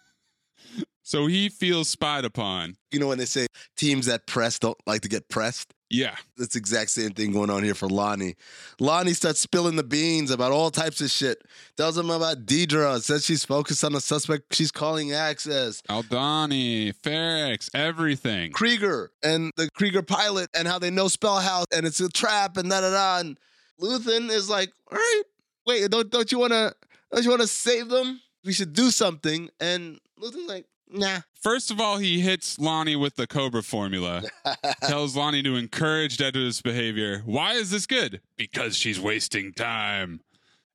so he feels spied upon. You know when they say teams that press don't like to get pressed? Yeah. That's the exact same thing going on here for Lonni. Lonni starts spilling the beans about all types of shit. Tells him about Dedra. Says she's focused on the suspect she's calling Axis. Aldani, Ferrix, everything. Kreegyr and the Kreegyr pilot and how they know Spellhaus and it's a trap and da da da. And Luthen is like, all right, wait, don't don't you wanna don't you wanna save them? We should do something. And Luthen's like, nah. First of all, he hits Lonni with the Cobra formula. tells Lonni to encourage Dedra's behavior. Why is this good? Because she's wasting time.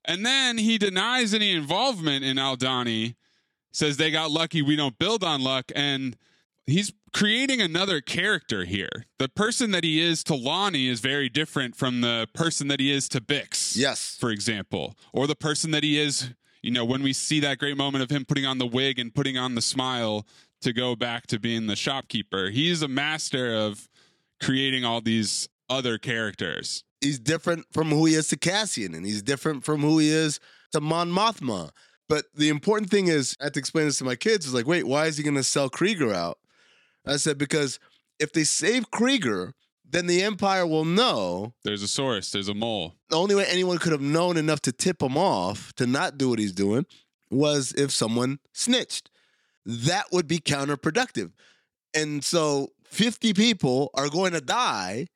And then he denies any involvement in Aldani, says they got lucky, we don't build on luck, and he's creating another character here. The person that he is to Lonni is very different from the person that he is to Bix. Yes. For example. Or the person that he is, you know, when we see that great moment of him putting on the wig and putting on the smile to go back to being the shopkeeper. He's a master of creating all these other characters. He's different from who he is to Cassian, and he's different from who he is to Mon Mothma. But the important thing is, I had to explain this to my kids. Is like, wait, why is he going to sell Kreegyr out? I said because if they save Kreegyr, then the Empire will know. There's a source. There's a mole. The only way anyone could have known enough to tip him off to not do what he's doing was if someone snitched that would be counterproductive. And so 50 people are going to die.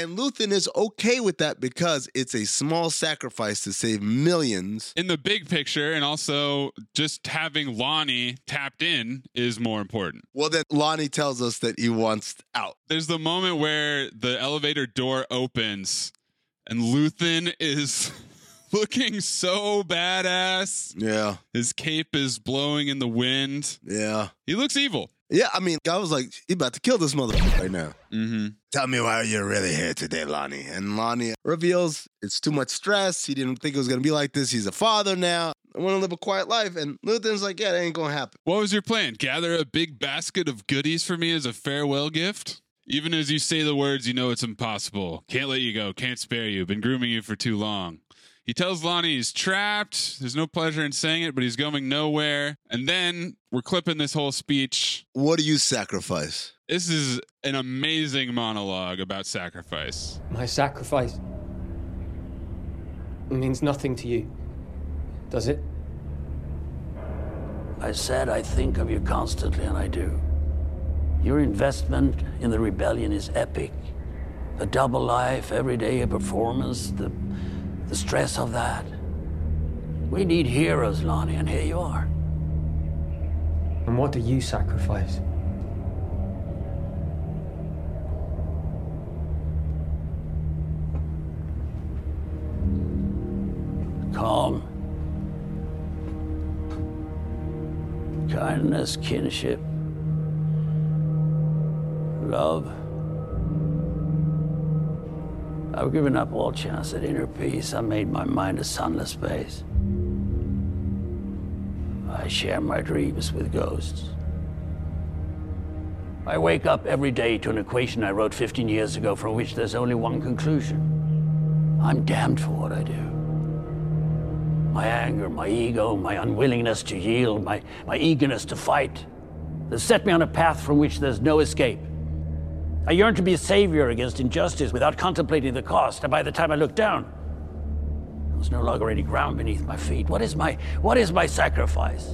And Luthen is okay with that because it's a small sacrifice to save millions. In the big picture, and also just having Lonni tapped in is more important. Well, then Lonni tells us that he wants out. There's the moment where the elevator door opens and Luthen is looking so badass. Yeah. His cape is blowing in the wind. Yeah. He looks evil. Yeah, I mean, I was like, he about to kill this motherfucker right now. Mm-hmm. Tell me why you're really here today, Lonni. And Lonni reveals it's too much stress. He didn't think it was going to be like this. He's a father now. I want to live a quiet life. And Luthen's like, yeah, that ain't going to happen. What was your plan? Gather a big basket of goodies for me as a farewell gift? Even as you say the words, you know it's impossible. Can't let you go. Can't spare you. Been grooming you for too long. He tells Lonni he's trapped. There's no pleasure in saying it, but he's going nowhere. And then we're clipping this whole speech. What do you sacrifice? This is an amazing monologue about sacrifice. My sacrifice means nothing to you, does it? I said I think of you constantly, and I do. Your investment in the rebellion is epic. The double life, everyday a performance, the the stress of that. We need heroes, Lonni, and here you are. And what do you sacrifice? Calm. Kindness, kinship. Love. I've given up all chance at inner peace. I made my mind a sunless space. I share my dreams with ghosts. I wake up every day to an equation I wrote 15 years ago from which there's only one conclusion. I'm damned for what I do. My anger, my ego, my unwillingness to yield, my, my eagerness to fight, they set me on a path from which there's no escape. I yearn to be a savior against injustice without contemplating the cost, and by the time I look down, there's no longer any ground beneath my feet. What is my what is my sacrifice?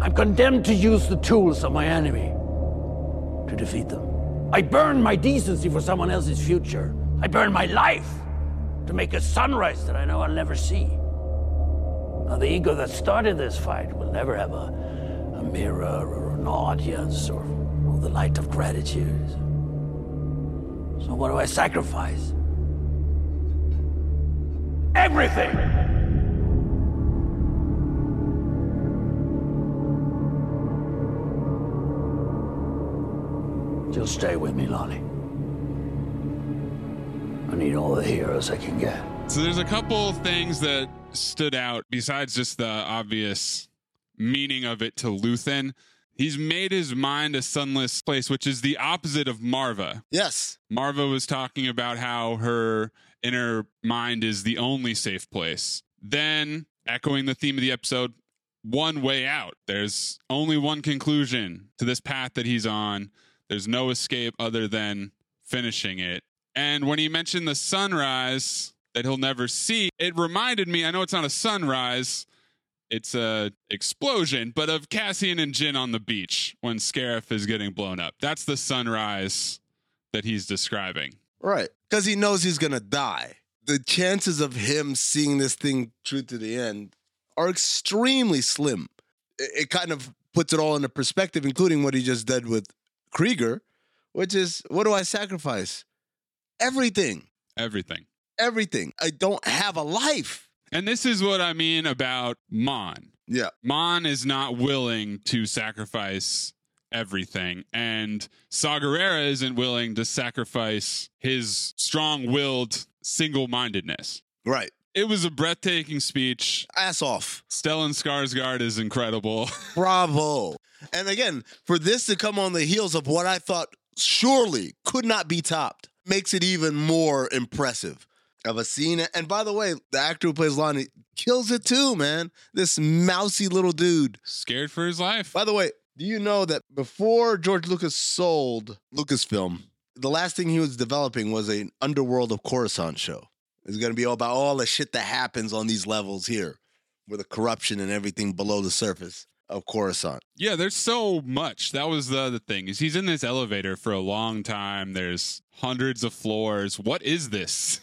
I'm condemned to use the tools of my enemy to defeat them. I burn my decency for someone else's future. I burn my life to make a sunrise that I know I'll never see. Now, the ego that started this fight will never have a, a mirror or an audience or, the light of gratitude. So, what do I sacrifice? Everything! Just stay with me, Lonni. I need all the heroes I can get. So there's a couple things that stood out besides just the obvious meaning of it to Luthen. He's made his mind a sunless place, which is the opposite of Maarva. Yes. Maarva was talking about how her inner mind is the only safe place. Then, echoing the theme of the episode, one way out. There's only one conclusion to this path that he's on. There's no escape other than finishing it. And when he mentioned the sunrise that he'll never see, it reminded me I know it's not a sunrise, it's a explosion, but of Cassian and Jyn on the beach when Scarif is getting blown up. That's the sunrise that he's describing. Right. Because he knows he's going to die. The chances of him seeing this thing true to the end are extremely slim. It, it kind of puts it all into perspective, including what he just did with Kreegyr, which is what do I sacrifice? Everything. Everything. Everything. I don't have a life. And this is what I mean about Mon. Yeah. Mon is not willing to sacrifice everything. And Saw Gerrera isn't willing to sacrifice his strong willed single mindedness. Right. It was a breathtaking speech. Ass off. Stellan Skarsgård is incredible. Bravo. And again, for this to come on the heels of what I thought surely could not be topped makes it even more impressive of a scene. And by the way, the actor who plays Lonni kills it too, man. This mousy little dude. Scared for his life. By the way, do you know that before George Lucas sold Lucasfilm, the last thing he was developing was an Underworld of Coruscant show. It's going to be all about all the shit that happens on these levels here, with the corruption and everything below the surface of Coruscant. Yeah, there's so much. That was the other thing. Is he's in this elevator for a long time. There's hundreds of floors. What is this?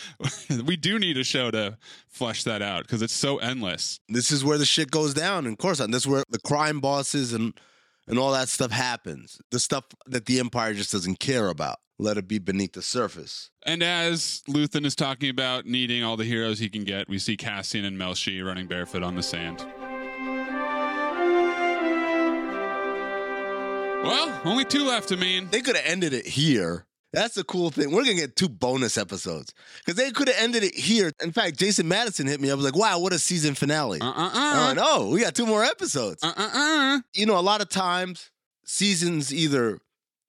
we do need a show to flesh that out because it's so endless. This is where the shit goes down in Coruscant. This is where the crime bosses and and all that stuff happens. The stuff that the Empire just doesn't care about. Let it be beneath the surface. And as Luthen is talking about needing all the heroes he can get, we see Cassian and Melshi running barefoot on the sand. Well, only two left, I mean. They could have ended it here. That's the cool thing. We're gonna get two bonus episodes because they could have ended it here. In fact, Jason Madison hit me. I was like, "Wow, what a season finale!" Uh-uh-uh. I went, "Oh, we got two more episodes." Uh-uh-uh. You know, a lot of times seasons either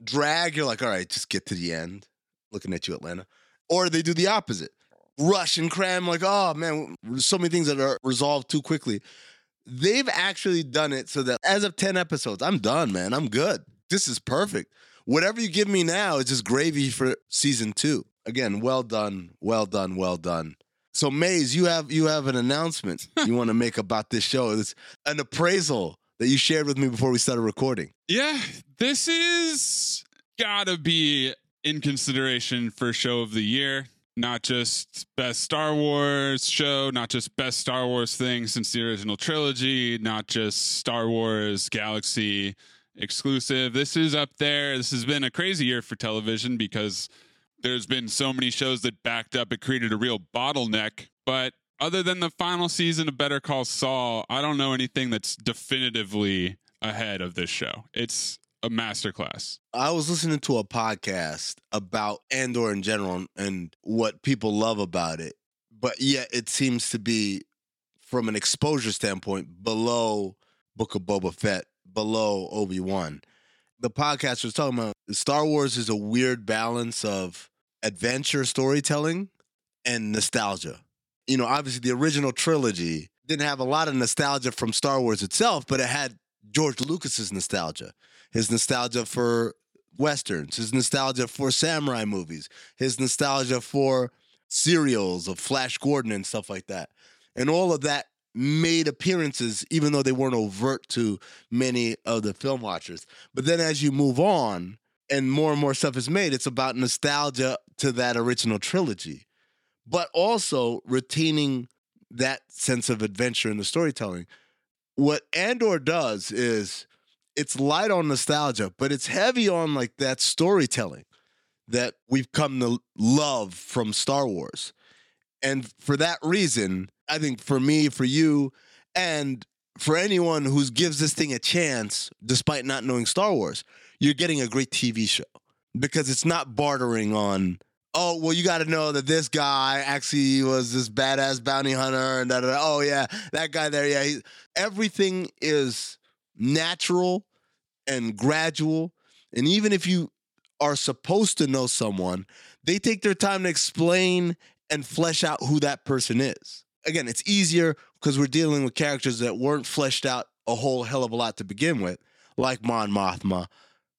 drag. You're like, "All right, just get to the end." Looking at you, Atlanta, or they do the opposite, rush and cram. Like, oh man, so many things that are resolved too quickly. They've actually done it so that as of 10 episodes, I'm done, man. I'm good. This is perfect. Whatever you give me now is just gravy for season two. Again, well done, well done, well done. So Mays, you have you have an announcement you want to make about this show. It's an appraisal that you shared with me before we started recording. Yeah, this is gotta be in consideration for show of the year. Not just best Star Wars show, not just best Star Wars thing since the original trilogy, not just Star Wars Galaxy exclusive. This is up there. This has been a crazy year for television because there's been so many shows that backed up. It created a real bottleneck. But other than the final season of Better Call Saul, I don't know anything that's definitively ahead of this show. It's a masterclass. I was listening to a podcast about Andor in general and what people love about it, but yet it seems to be, from an exposure standpoint, below Book of Boba Fett, below Obi Wan. the podcast was talking about, Star Wars is a weird balance of adventure storytelling and nostalgia. You know, obviously the original trilogy didn't have a lot of nostalgia from Star Wars itself, but it had George Lucas's nostalgia, his nostalgia for westerns, his nostalgia for samurai movies, his nostalgia for serials of Flash Gordon and stuff like that. And all of that made appearances, even though they weren't overt to many of the film watchers. But then as you move on and more and more stuff is made, it's about nostalgia to that original trilogy, but also retaining that sense of adventure in the storytelling. What Andor does is it's light on nostalgia, but it's heavy on like that storytelling that we've come to love from Star Wars. And for that reason, I think for me, for you, and for anyone who gives this thing a chance, despite not knowing Star Wars, you're getting a great TV show because it's not bartering on. Oh well, you got to know that this guy actually was this badass bounty hunter, and da, da, da. oh yeah, that guy there, yeah. He, everything is natural and gradual, and even if you are supposed to know someone, they take their time to explain and flesh out who that person is. Again, it's easier because we're dealing with characters that weren't fleshed out a whole hell of a lot to begin with, like Mon Mothma,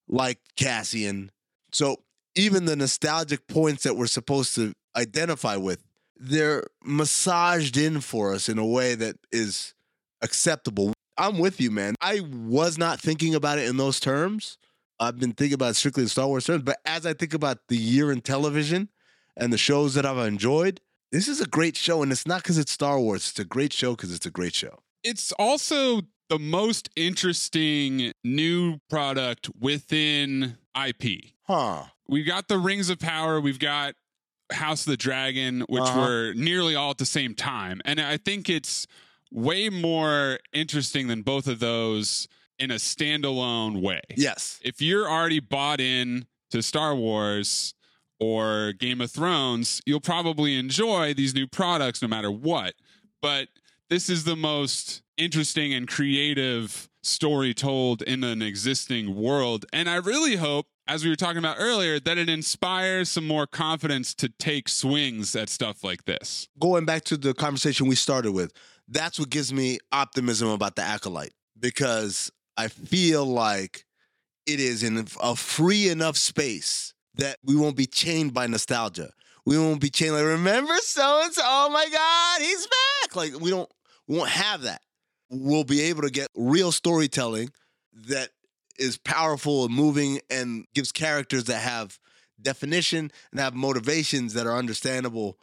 like Cassian. So even the nostalgic points that we're supposed to identify with, they're massaged in for us in a way that is acceptable. I'm with you, man. I was not thinking about it in those terms. I've been thinking about it strictly in Star Wars terms, but as I think about the year in television and the shows that I've enjoyed, this is a great show. And it's not because it's Star Wars, it's a great show because it's a great show. It's also the most interesting new product within IP. Huh. We've got the Rings of Power, we've got House of the Dragon, which Uh-huh. were nearly all at the same time. And I think it's way more interesting than both of those in a standalone way. Yes. If you're already bought in to Star Wars or Game of Thrones, you'll probably enjoy these new products no matter what. But this is the most interesting and creative story told in an existing world. And I really hope, as we were talking about earlier, that it inspires some more confidence to take swings at stuff like this. Going back to the conversation we started with, that's what gives me optimism about the Acolyte because I feel like it is in a free enough space that we won't be chained by nostalgia. We won't be chained like, remember so and so? Oh my God, he's back. Like we don't we won't have that. We'll be able to get real storytelling that is powerful and moving and gives characters that have definition and have motivations that are understandable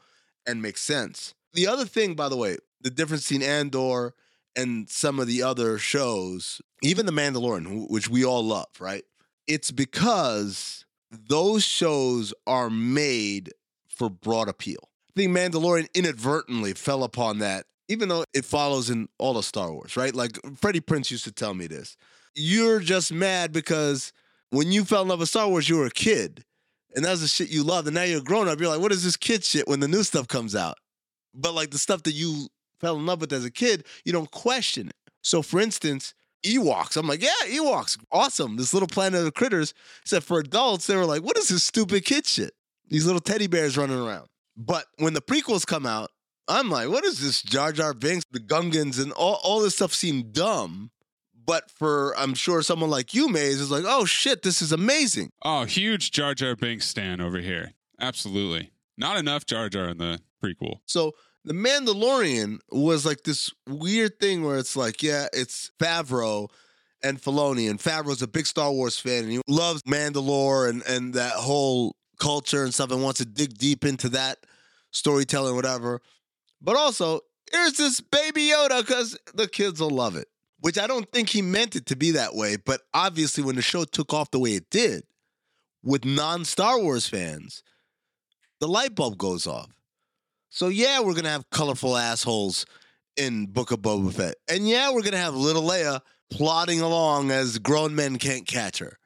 and make sense. The other thing, by the way, the difference between Andor and some of the other shows, even The Mandalorian, which we all love, right? It's because those shows are made for broad appeal. I think Mandalorian inadvertently fell upon that, even though it follows in all of Star Wars, right? Like Freddie Prinze used to tell me this. You're just mad because when you fell in love with Star Wars, you were a kid. And that's the shit you loved. And now you're grown up. You're like, what is this kid shit when the new stuff comes out? But like the stuff that you fell in love with as a kid, you don't question it. So for instance, Ewoks. I'm like, yeah, Ewoks, awesome. This little planet of critters. Except for adults, they were like, what is this stupid kid shit? These little teddy bears running around. But when the prequels come out, I'm like, what is this Jar Jar Binks, the Gungans, and all, all this stuff seemed dumb. But for I'm sure someone like you, Mays, is like, oh shit, this is amazing. Oh, huge Jar Jar Binks stan over here. Absolutely. Not enough Jar Jar in the prequel. So the Mandalorian was like this weird thing where it's like, yeah, it's Favreau and Filoni, and Favreau's a big Star Wars fan, and he loves Mandalore and and that whole culture and stuff, and wants to dig deep into that storytelling, whatever. But also, here's this baby Yoda because the kids will love it. Which I don't think he meant it to be that way, but obviously, when the show took off the way it did, with non-Star Wars fans, the light bulb goes off. So yeah, we're gonna have colorful assholes in Book of Boba Fett, and yeah, we're gonna have little Leia plodding along as grown men can't catch her,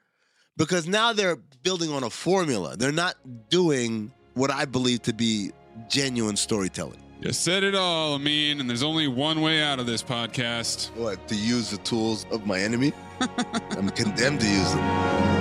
because now they're building on a formula. They're not doing what I believe to be genuine storytelling. You said it all, Amin, and there's only one way out of this podcast. What? To use the tools of my enemy? I'm condemned to use them.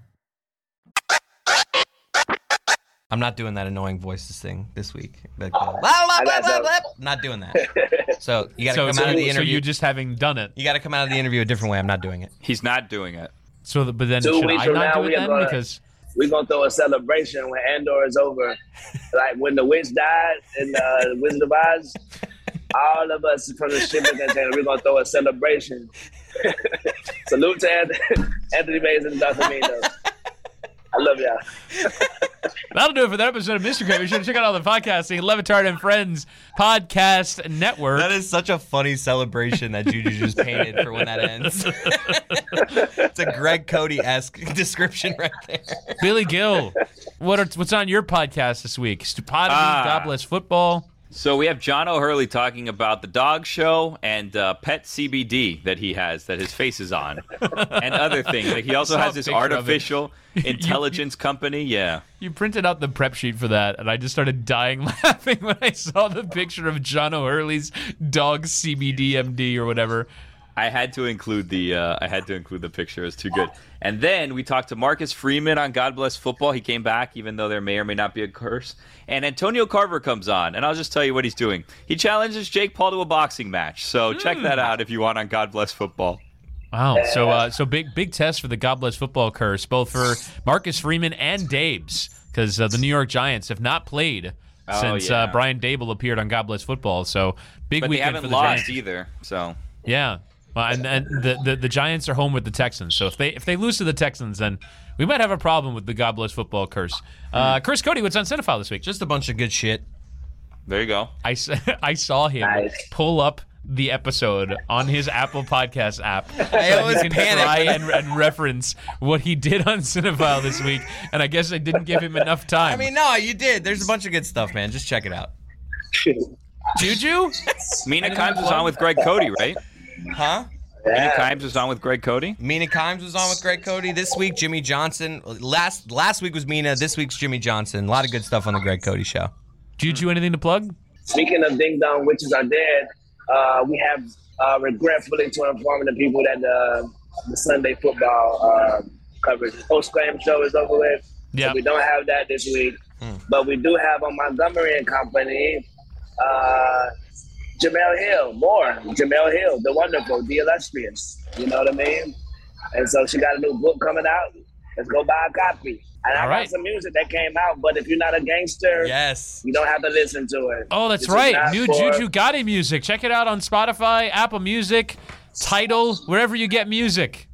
I'm not doing that annoying voices thing this week. Like, uh, blah. Not doing that. So you got to So, come so, out of the interview. so interview. you just having done it. You got to come out of the interview a different way. I'm not doing it. He's not doing it. So, the, but then Two should weeks I from not now, do we it are then? gonna- Because We're gonna throw a celebration when Andor is over. like when the witch died in uh, Wizard of Oz, all of us from the shipping container, we're gonna throw a celebration. Salute to Anthony, Anthony Mays and Dr. Mino. I love y'all. that'll do it for that episode of Mr. Crate. Be sure to check out all the podcasts, podcasting, Le Batard and Friends Podcast Network. That is such a funny celebration that Juju just painted for when that ends. it's a Greg Cote esque description right there. Billy Gil, what are, what's on your podcast this week? Stupidity, Ah. God bless football. So we have John O'Hurley talking about the dog show and uh, pet CBD that he has that his face is on, and other things. Like he also has this picture of it. artificial intelligence company. Yeah. You printed out the prep sheet for that, and I just started dying laughing when I saw the picture of John O'Hurley's dog CBDMD or whatever. I had to include the uh, I had to include the picture. It was too good. And then we talked to Marcus Freeman on God Bless Football. He came back, even though there may or may not be a curse. And Antonio Carver comes on, and I'll just tell you what he's doing. He challenges Jake Paul to a boxing match. So check that out if you want on God Bless Football. Wow. So uh, so big big test for the God bless football curse, both for Marcus Freeman and Dabes, because uh, the New York Giants have not played Oh, since yeah. uh, Brian Daboll appeared on God bless football. So big But they weekend haven't for the lost Giants. either. So Yeah. Well, and and the, the the Giants are home with the Texans. So if they if they lose to the Texans, then we might have a problem with the God bless football curse. Uh, Hmm. Chris Cote, what's on Cinephile this week? Just a bunch of good shit. there you go. I, I saw him Nice. pull up the episode on his Apple Podcast app. so I always can panic try and, and reference what he did on Cinephile this week. And I guess I didn't give him enough time. I mean, no, you did. There's a bunch of good stuff, man. Just check it out. Juju? Mina Anything Kimes to was plug? on with Greg Cote, right? Huh? Mina Kimes was on with Greg Cote. Mina Kimes was on with Greg Cote this week. Jimmy Johnson. Last last week was Mina. This week's Jimmy Johnson. A lot of good stuff on the Greg Cote show. Juju, anything to plug? Speaking of Ding Dong Witches Are Dead, uh, we have uh, regretfully to inform the people that uh, the Sunday football uh, coverage post game show is over with. Yeah. So we don't have that this week, but we do have on Montgomery and Company uh, Jemele Hill, more Jemele Hill, the wonderful, the illustrious. You know what I mean? And so she got a new book coming out. Let's go buy a copy. And I All got some music that came out, but if you're not a gangster, yes, you don't have to listen to it. Oh, that's This right. New for- Juju Gotti music. Check it out on Spotify, Apple Music, Tidal, wherever you get music.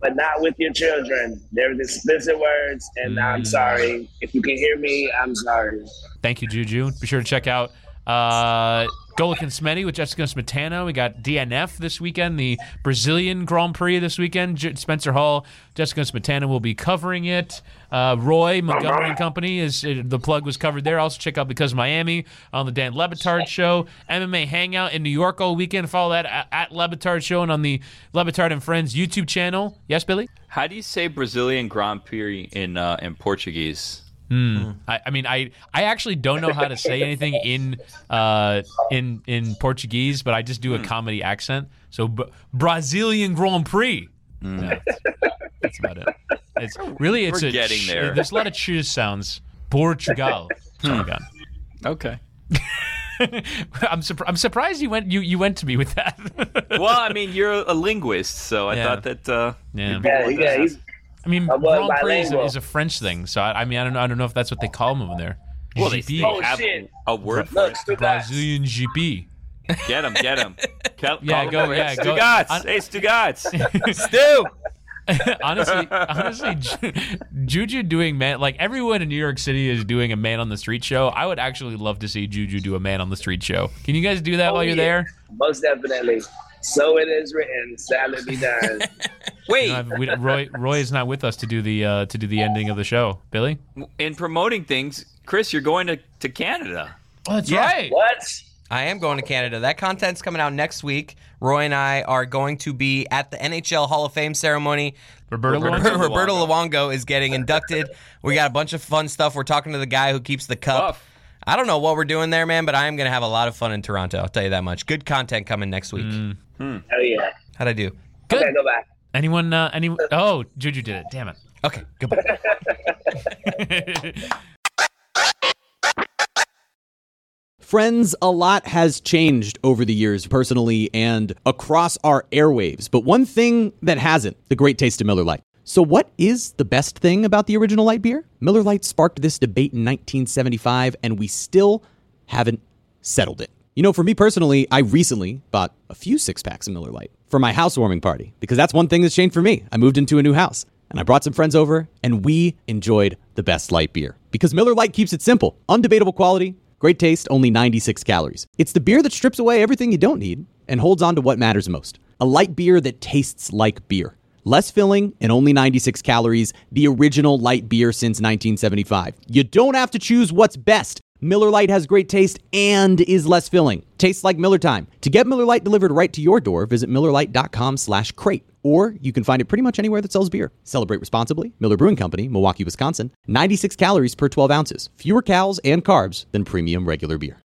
but not with your children. There's explicit words, and Mm. I'm sorry. If you can hear me, I'm sorry. Thank you, Juju. Be sure to check out uh, Golic and Smetty with Jessica Smetana. We got DNF this weekend, the Brazilian Grand Prix this weekend. J- Spencer Hall, Jessica Smetana will be covering it. Uh, Roy Montgomery and Company is uh, the plug was covered there. Also check out because Miami on the Dan Le Batard show. MMA Hangout in New York all weekend. Follow that at, at Le Batard show and on the Le Batard and Friends YouTube channel. Yes, Billy. How do you say Brazilian Grand Prix in uh, in Portuguese? Hmm. I, I mean, I I actually don't know how to say anything in uh in in Portuguese, but I just do a comedy accent. So B- Brazilian Grand Prix. Yeah, that's, that's about it. It's really it's We're a getting ch- there. There's a lot of cheers sounds. Portugal. That's all I. Okay. I'm surprised. I'm surprised you went you you went to me with that. well, I mean, you're a linguist, so I Yeah. thought that. Uh, Yeah. you'd be more than that. I mean, I was Grand Prix is a, is a French thing, so I, I mean, I don't know. I don't know if that's what they call them over there. Well, they, GP. they oh, have a word for Look, it. Stu Brazilian GP. Get him, get him. Call, Yeah, go- him over. yeah, Stu go- Gatz. on- Hey, Stugotz. Stu. honestly, honestly, Ju- Juju doing man like everyone in New York City is doing a man on the street show. I would actually love to see Juju do a man on the street show. Can you guys do that Oh, while you're yeah. there? Most definitely. So it is written. Sadly be done. Wait, No, we- Roy Roy is not with us to do the uh, to do the ending of the show. Billy, in promoting things, Chris, you're going to, to Canada. oh, that's Yeah. right. what? I am going to Canada. That content's coming out next week. Roy and I are going to be at the NHL Hall of Fame ceremony. Roberto Roberto, Luongo? Roberto Luongo is getting inducted. We got a bunch of fun stuff. We're talking to the guy who keeps the cup. Buff. I don't know what we're doing there, man, but I am going to have a lot of fun in Toronto. I'll tell you that much. Good content coming next week. Hell yeah. How'd I do? Good. Okay, go back. Anyone? Uh, anyone? Oh, Juju did it. Damn it. Okay, goodbye. Friends, a lot has changed over the years, personally and across our airwaves. But one thing that hasn't the great taste of Miller Lite. So, what is the best thing about the original light beer? Miller Lite sparked this debate in 1975, and we still haven't settled it. You know, for me personally, I recently bought a few six packs of Miller Lite for my housewarming party because that's one thing that's changed for me. I moved into a new house and I brought some friends over and we enjoyed the best light beer because Miller Lite keeps it simple, undebatable quality, great taste, only 96 calories. It's the beer that strips away everything you don't need and holds on to what matters most. A light beer that tastes like beer. Less filling and only 96 calories, the original light beer since 1975. You don't have to choose what's best. Miller Lite has great taste and is less filling. Tastes like Miller time. To get Miller Lite delivered right to your door, visit MillerLite.com slash crate. Or you can find it pretty much anywhere that sells beer. Celebrate responsibly. Miller Brewing Company, Milwaukee, Wisconsin. 96 calories per 12 ounces. Fewer calories and carbs than premium regular beer.